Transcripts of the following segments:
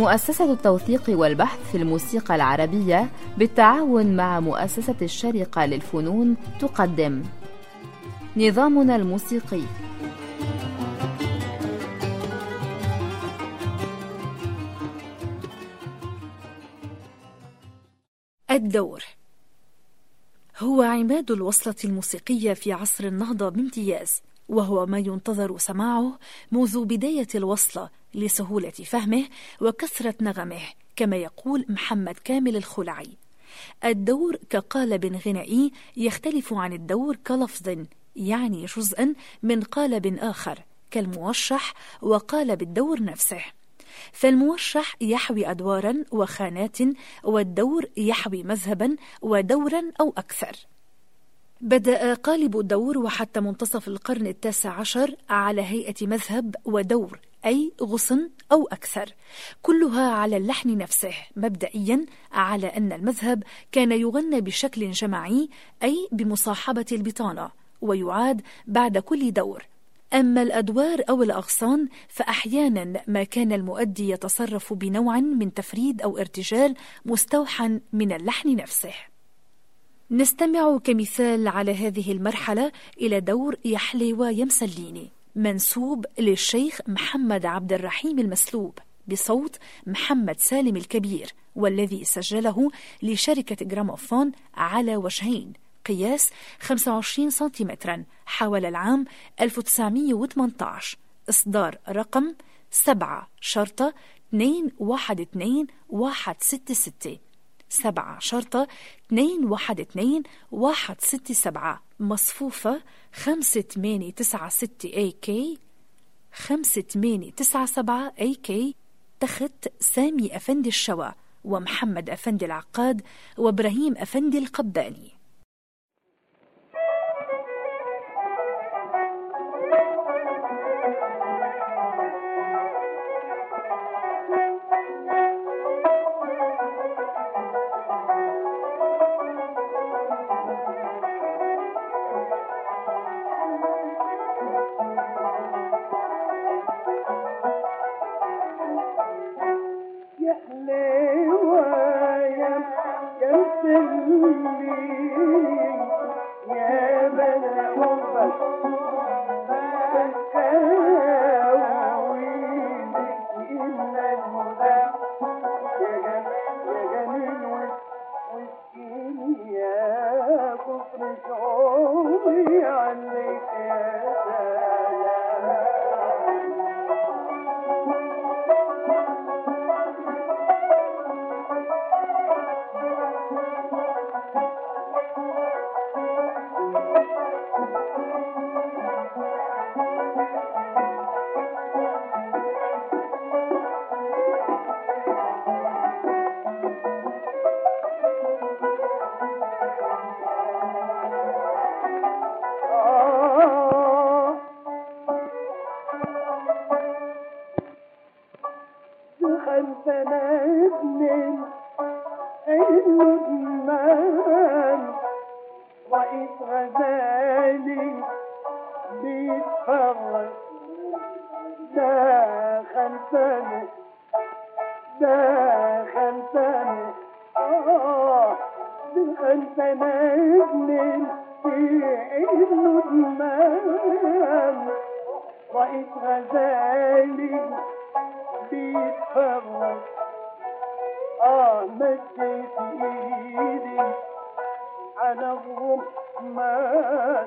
مؤسسة التوثيق والبحث في الموسيقى العربية بالتعاون مع مؤسسة الشرقة للفنون تقدم. نظامنا الموسيقي. الدور. هو عماد الوصلة الموسيقية في عصر النهضة بامتياز وهو ما ينتظر سماعه منذ بداية الوصلة لسهولة فهمه وكثرة نغمه كما يقول محمد كامل الخلعي. الدور كقالب غنائي يختلف عن الدور كلفظ يعني جزءا من قالب آخر كالموشح وقالب الدور نفسه. فالموشح يحوي أدوارا وخانات والدور يحوي مذهبا ودورا أو أكثر. بدأ قالب الدور وحتى منتصف القرن التاسع عشر على هيئة مذهب ودور أي غصن أو أكثر. كلها على اللحن نفسه. مبدئيا على أن المذهب كان يغنى بشكل جماعي أي بمصاحبة البطانة ويعاد بعد كل دور. أما الأدوار أو الأغصان فأحيانا ما كان المؤدي يتصرف بنوع من تفريد أو ارتجال مستوحى من اللحن نفسه. نستمع كمثال على هذه المرحلة إلى دور يحلي ويمسليني. منسوب للشيخ محمد عبد الرحيم المسلوب بصوت محمد سالم الكبير والذي سجله لشركة جراموفون على وجهين قياس 25 سنتيمترا حول العام 1918 إصدار رقم 7 شرطة 212 166 سبعة شرطة اتنين واحد اتنين واحد ست سبعة مصفوفة خمسة تمانية تسعة ستة اي كي خمسة تمانية تسعة سبعة اي كي تخت سامي أفندي الشوا ومحمد أفندي العقاد وإبراهيم أفندي القباني. سندنا الندمان رئيس غزالي بيتفرج ده خمسانة ده خمسانة آه ده أنت نجم في الندمان رئيس غزالي Pervon Ahmet Seyfi'ydi Alevhum Mâ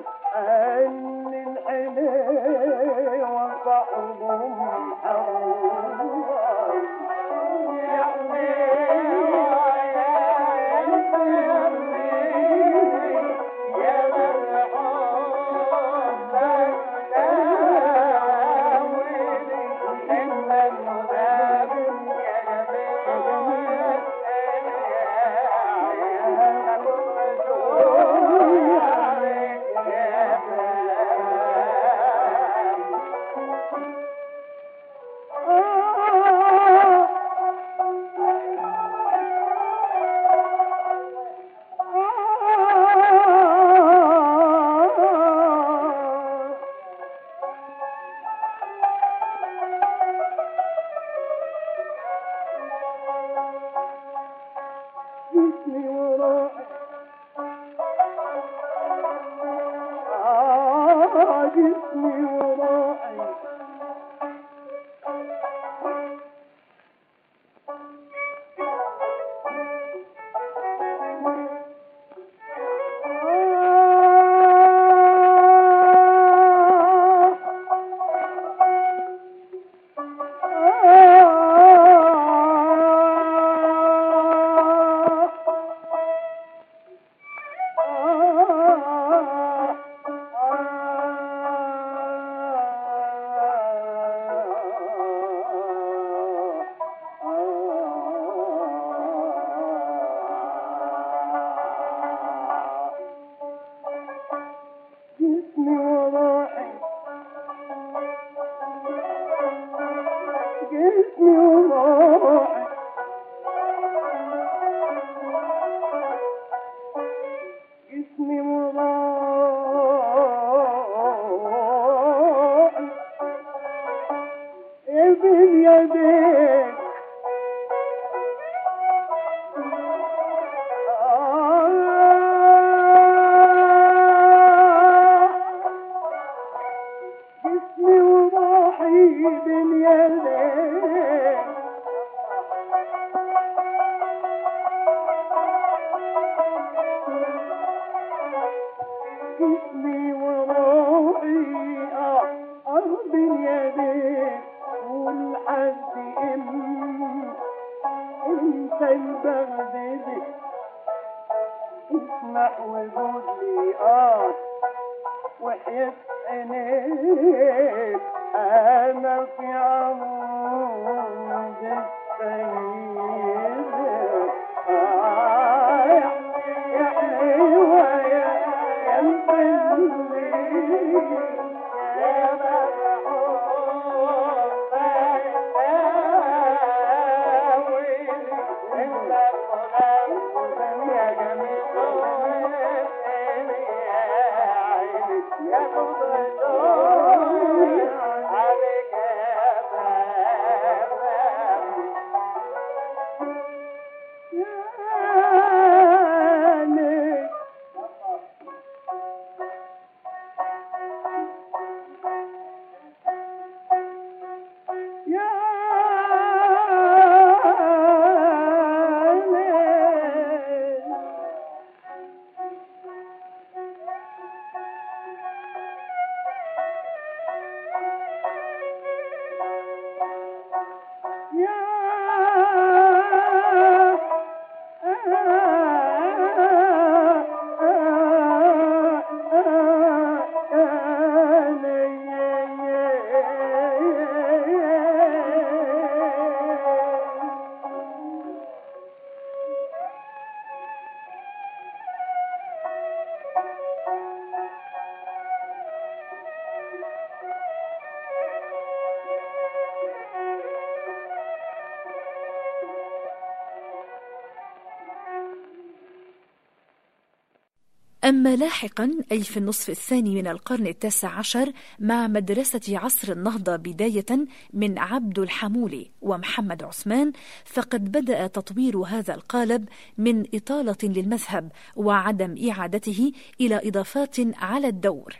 أما لاحقا أي في النصف الثاني من القرن التاسع عشر مع مدرسة عصر النهضة بداية من عبد الحمولي ومحمد عثمان فقد بدأ تطوير هذا القالب من إطالة للمذهب وعدم إعادته إلى إضافات على الدور.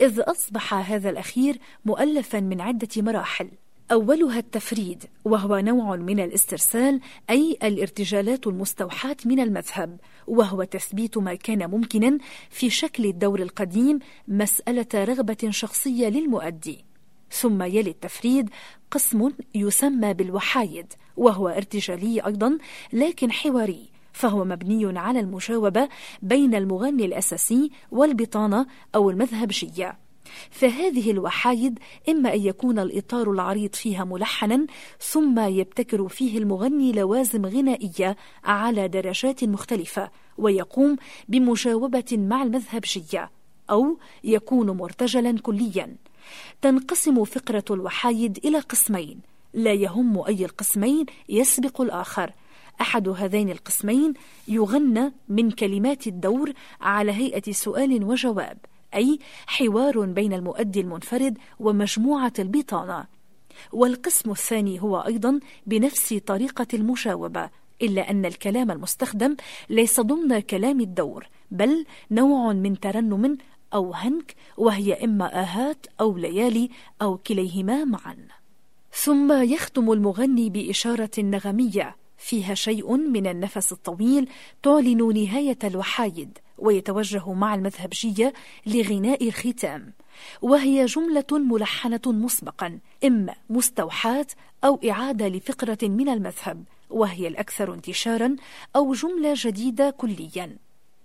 إذ أصبح هذا الأخير مؤلفا من عدة مراحل. أولها التفريد وهو نوع من الاسترسال أي الارتجالات المستوحاة من المذهب وهو تثبيت ما كان ممكنا في شكل الدور القديم مسألة رغبة شخصية للمؤدي. ثم يلي التفريد قسم يسمى بالوحايد وهو ارتجالي أيضا لكن حواري فهو مبني على المجاوبة بين المغني الأساسي والبطانة أو المذهبجية فهذه الوحايد إما أن يكون الإطار العريض فيها ملحنا ثم يبتكر فيه المغني لوازم غنائية على درجات مختلفة ويقوم بمجاوبة مع المذهبجية أو يكون مرتجلا كليا. تنقسم فقرة الوحايد إلى قسمين لا يهم أي القسمين يسبق الآخر. أحد هذين القسمين يغنى من كلمات الدور على هيئة سؤال وجواب. أي حوار بين المؤدي المنفرد ومجموعة البطانة. والقسم الثاني هو أيضا بنفس طريقة المجاوبة إلا أن الكلام المستخدم ليس ضمن كلام الدور بل نوع من ترنم أو هنك وهي إما آهات أو ليالي أو كليهما معا. ثم يختم المغني بإشارة نغمية فيها شيء من النفس الطويل تعلن نهاية الوحايد ويتوجه مع المذهبجية لغناء الختام. وهي جملة ملحنة مسبقا إما مستوحاة أو إعادة لفقرة من المذهب وهي الأكثر انتشارا أو جملة جديدة كليا.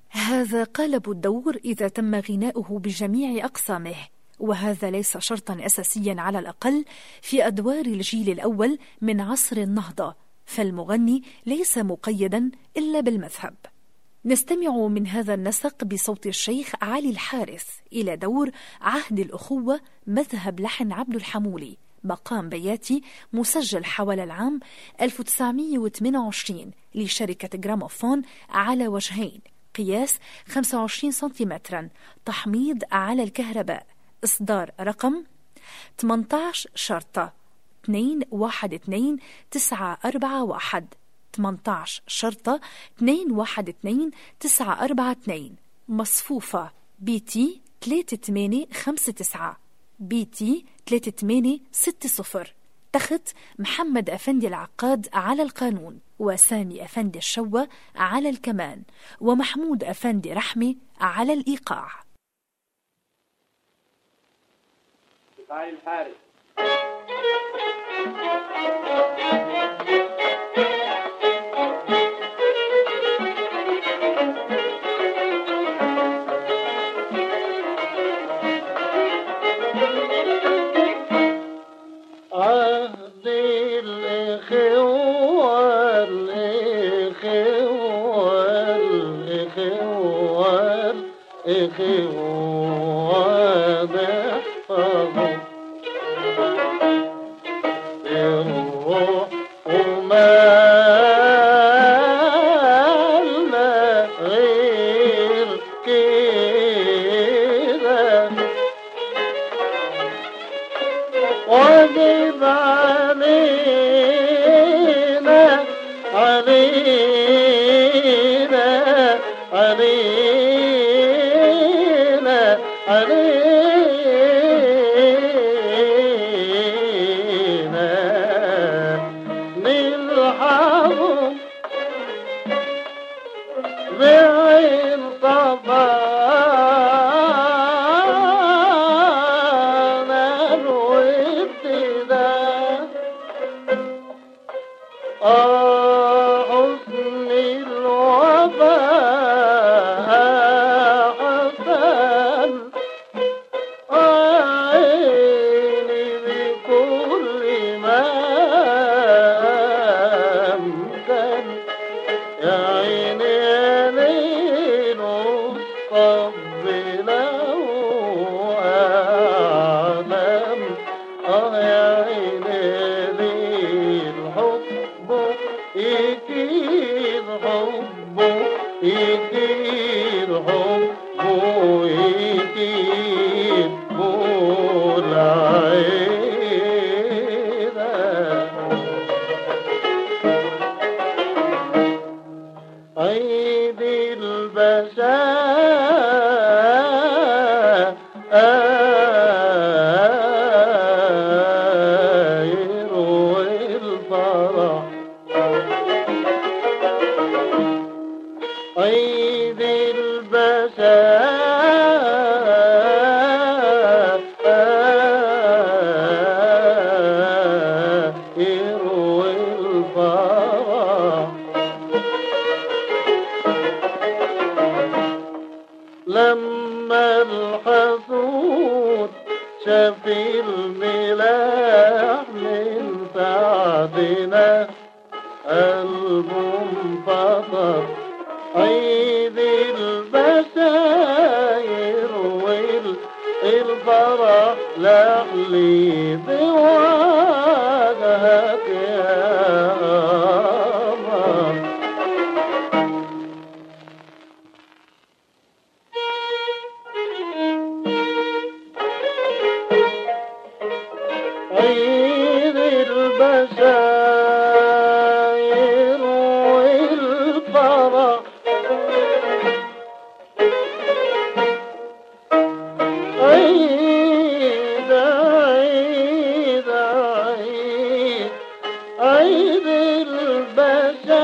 هذا قالب الدور إذا تم غناؤه بجميع أقسامه. وهذا ليس شرطا أساسيا على الأقل في أدوار الجيل الأول من عصر النهضة فالمغني ليس مقيدا إلا بالمذهب. نستمع من هذا النسق بصوت الشيخ علي الحارث إلى دور عهد الأخوة مذهب لحن عبد الحمولي مقام بياتي مسجل حوالي العام 1928 لشركة جراموفون على وجهين قياس 25 سنتيمترا تحميض على الكهرباء إصدار رقم 18 شرطة 2 1 2 9 4 1 18 شرطة 2 1 2 9 4 2 مصفوفة. BT 3 8 5 9 BT 3 8 6 0 تخت محمد أفندي العقاد على القانون وسامي أفندي الشوة على الكمان ومحمود أفندي رحمي على الإيقاع. الحارس Thank you. Bye. Haydır beden.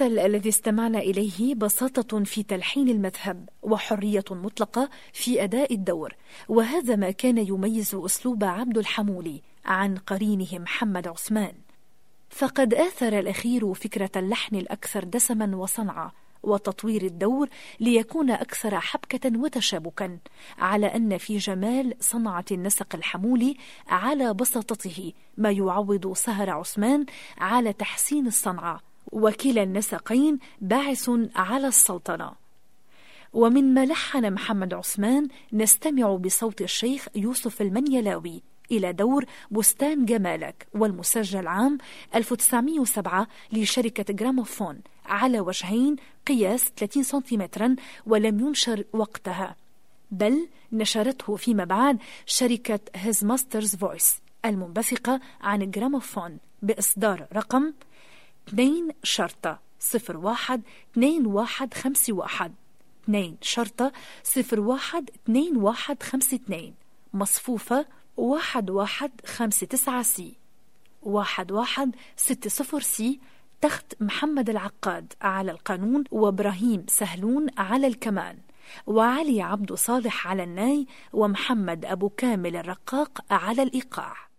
المثل الذي استمعنا إليه بساطة في تلحين المذهب وحرية مطلقة في أداء الدور. وهذا ما كان يميز أسلوب عبد الحمولي عن قرينه محمد عثمان. فقد آثر الأخير فكرة اللحن الأكثر دسما وصنعة وتطوير الدور ليكون أكثر حبكة وتشابكا على أن في جمال صنعة النسق الحمولي على بساطته ما يعوض سهر عثمان على تحسين الصنعة وكلا النسقين باعث على السلطنة. ومن ما لحن محمد عثمان نستمع بصوت الشيخ يوسف المنيلاوي إلى دور بستان جمالك والمسجل عام 1907 لشركة جراموفون على وجهين قياس 30 سنتيمترا ولم ينشر وقتها بل نشرته فيما بعد شركة His Master's Voice المنبثقة عن جراموفون بإصدار رقم 2 شرطة 01 2151 2 شرطة 01 2152 مصفوفة 1159 سي. 1160 سي. تخت محمد العقاد على القانون وابراهيم سهلون على الكمان. وعلي عبد صالح على الناي ومحمد أبو كامل الرقاق على الإيقاع.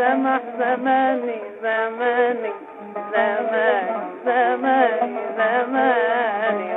آه سمح زماني زماني زماني زماني. زماني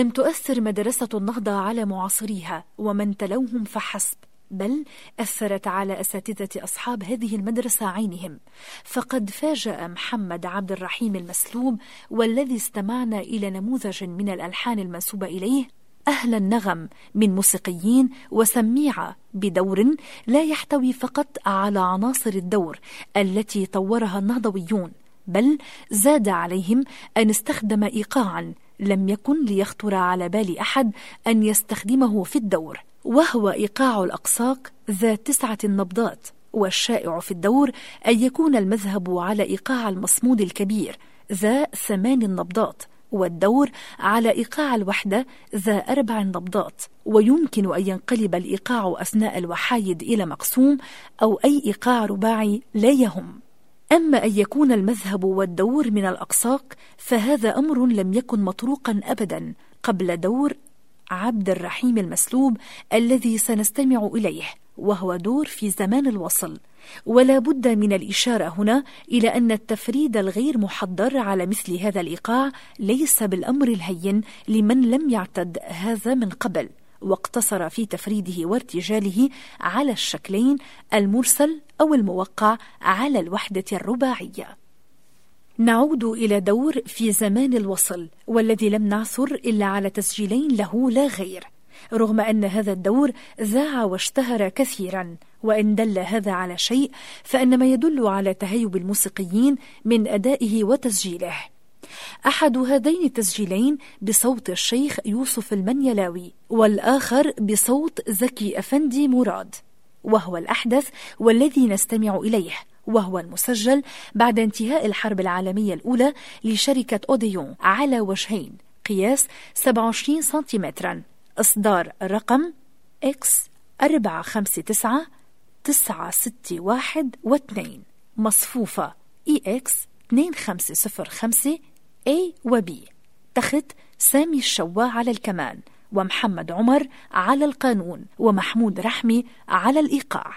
لم تؤثر مدرسة النهضة على معاصريها ومن تلوهم فحسب بل أثرت على أساتذة أصحاب هذه المدرسة عينهم. فقد فاجأ محمد عبد الرحيم المسلوب والذي استمعنا إلى نموذج من الألحان المنسوبة إليه أهل النغم من موسيقيين وسميعة بدور لا يحتوي فقط على عناصر الدور التي طورها النهضويون بل زاد عليهم أن استخدم إيقاعا لم يكن ليخطر على بال أحد أن يستخدمه في الدور وهو إيقاع الأقساق ذات تسعة نبضات والشائع في الدور أن يكون المذهب على إيقاع المصمود الكبير ذا ثمان نبضات والدور على إيقاع الوحدة ذا أربع نبضات ويمكن أن ينقلب الإيقاع أثناء الوحايد إلى مقسوم أو أي إيقاع رباعي لا يهم. أما أن يكون المذهب والدور من الأقساق فهذا أمر لم يكن مطروقا أبدا قبل دور عبد الرحيم المسلوب الذي سنستمع إليه وهو دور في زمان الوصل. ولا بد من الإشارة هنا إلى أن التفريد الغير محضر على مثل هذا الإيقاع ليس بالأمر الهين لمن لم يعتد هذا من قبل. واقتصر في تفريده وارتجاله على الشكلين المرسل أو الموقع على الوحدة الرباعية. نعود إلى دور في زمان الوصل والذي لم نعثر إلا على تسجيلين له لا غير. رغم أن هذا الدور ذاع واشتهر كثيرا وإن دل هذا على شيء فإن ما يدل على تهيب الموسيقيين من أدائه وتسجيله. أحد هذين التسجيلين بصوت الشيخ يوسف المنيلاوي والآخر بصوت زكي أفندي مراد وهو الأحدث والذي نستمع إليه وهو المسجل بعد انتهاء الحرب العالمية الأولى لشركة أوديون على وجهين قياس 27 سنتيمترا إصدار رقم إكس 459 961 و2 مصفوفة EX 2505 A و B تخت سامي الشوا على الكمان ومحمد عمر على القانون ومحمود رحمي على الإيقاع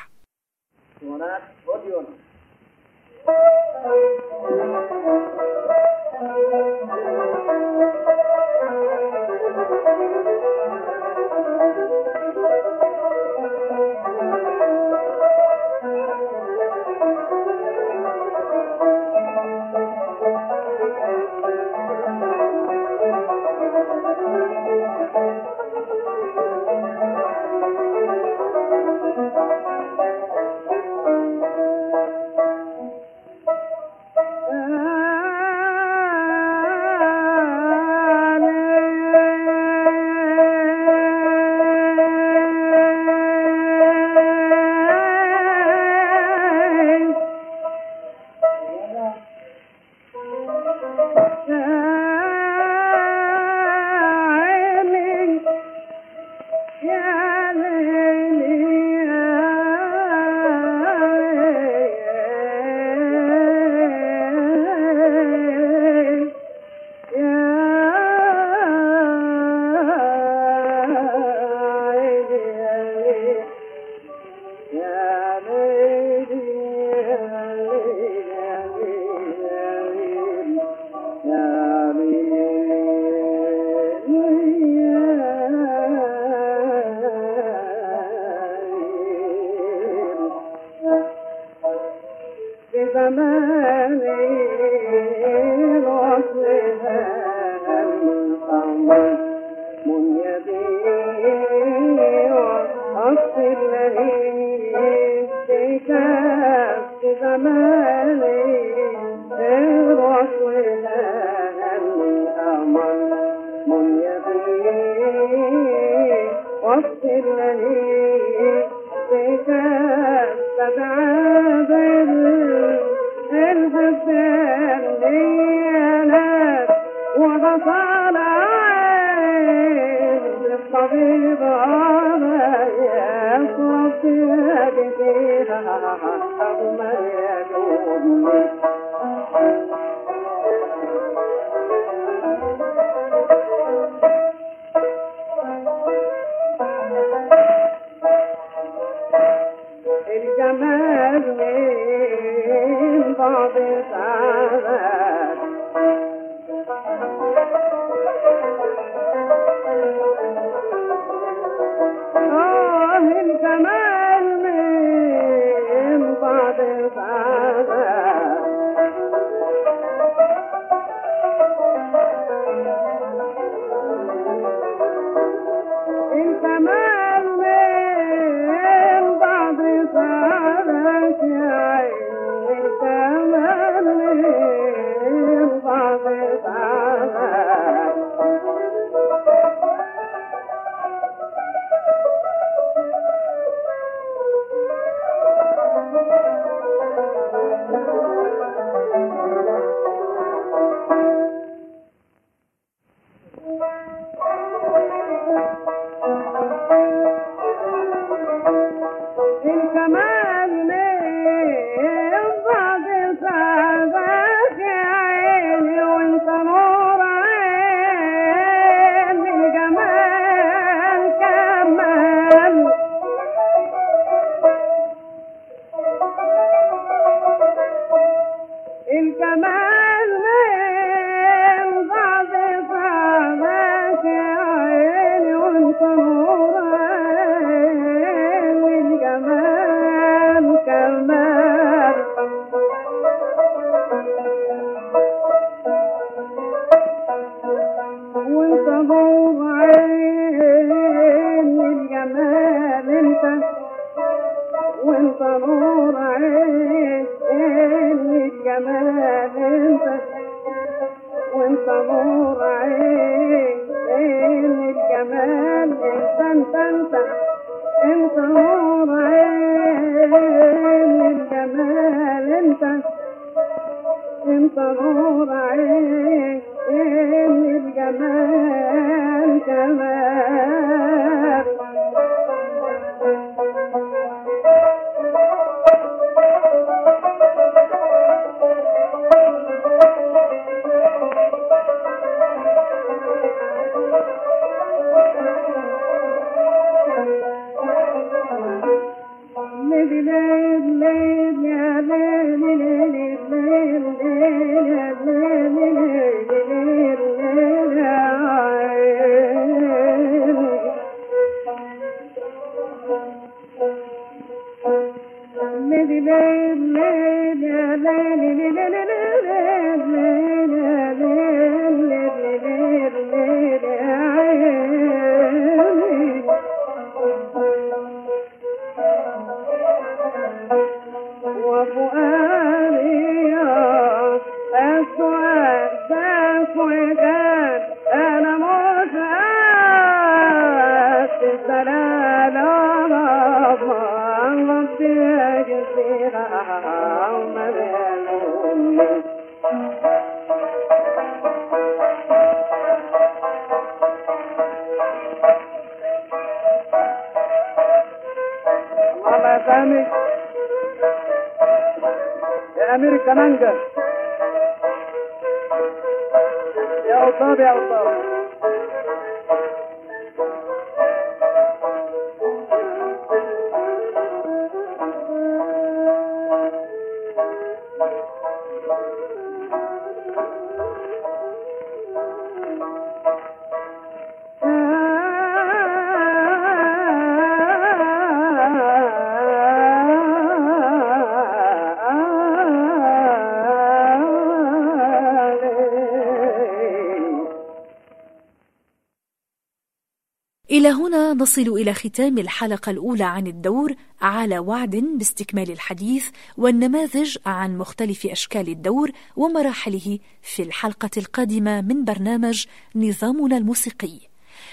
إلى هنا نصل إلى ختام الحلقة الأولى عن الدور على وعد باستكمال الحديث والنماذج عن مختلف أشكال الدور ومراحله في الحلقة القادمة من برنامج نظامنا الموسيقي.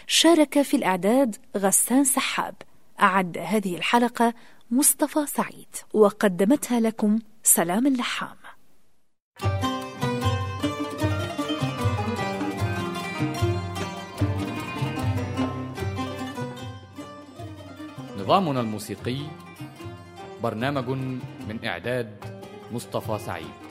شارك في الإعداد غسان سحاب. أعد هذه الحلقة مصطفى سعيد وقدمتها لكم سلام اللحام. نظامنا الموسيقي برنامج من إعداد مصطفى سعيد.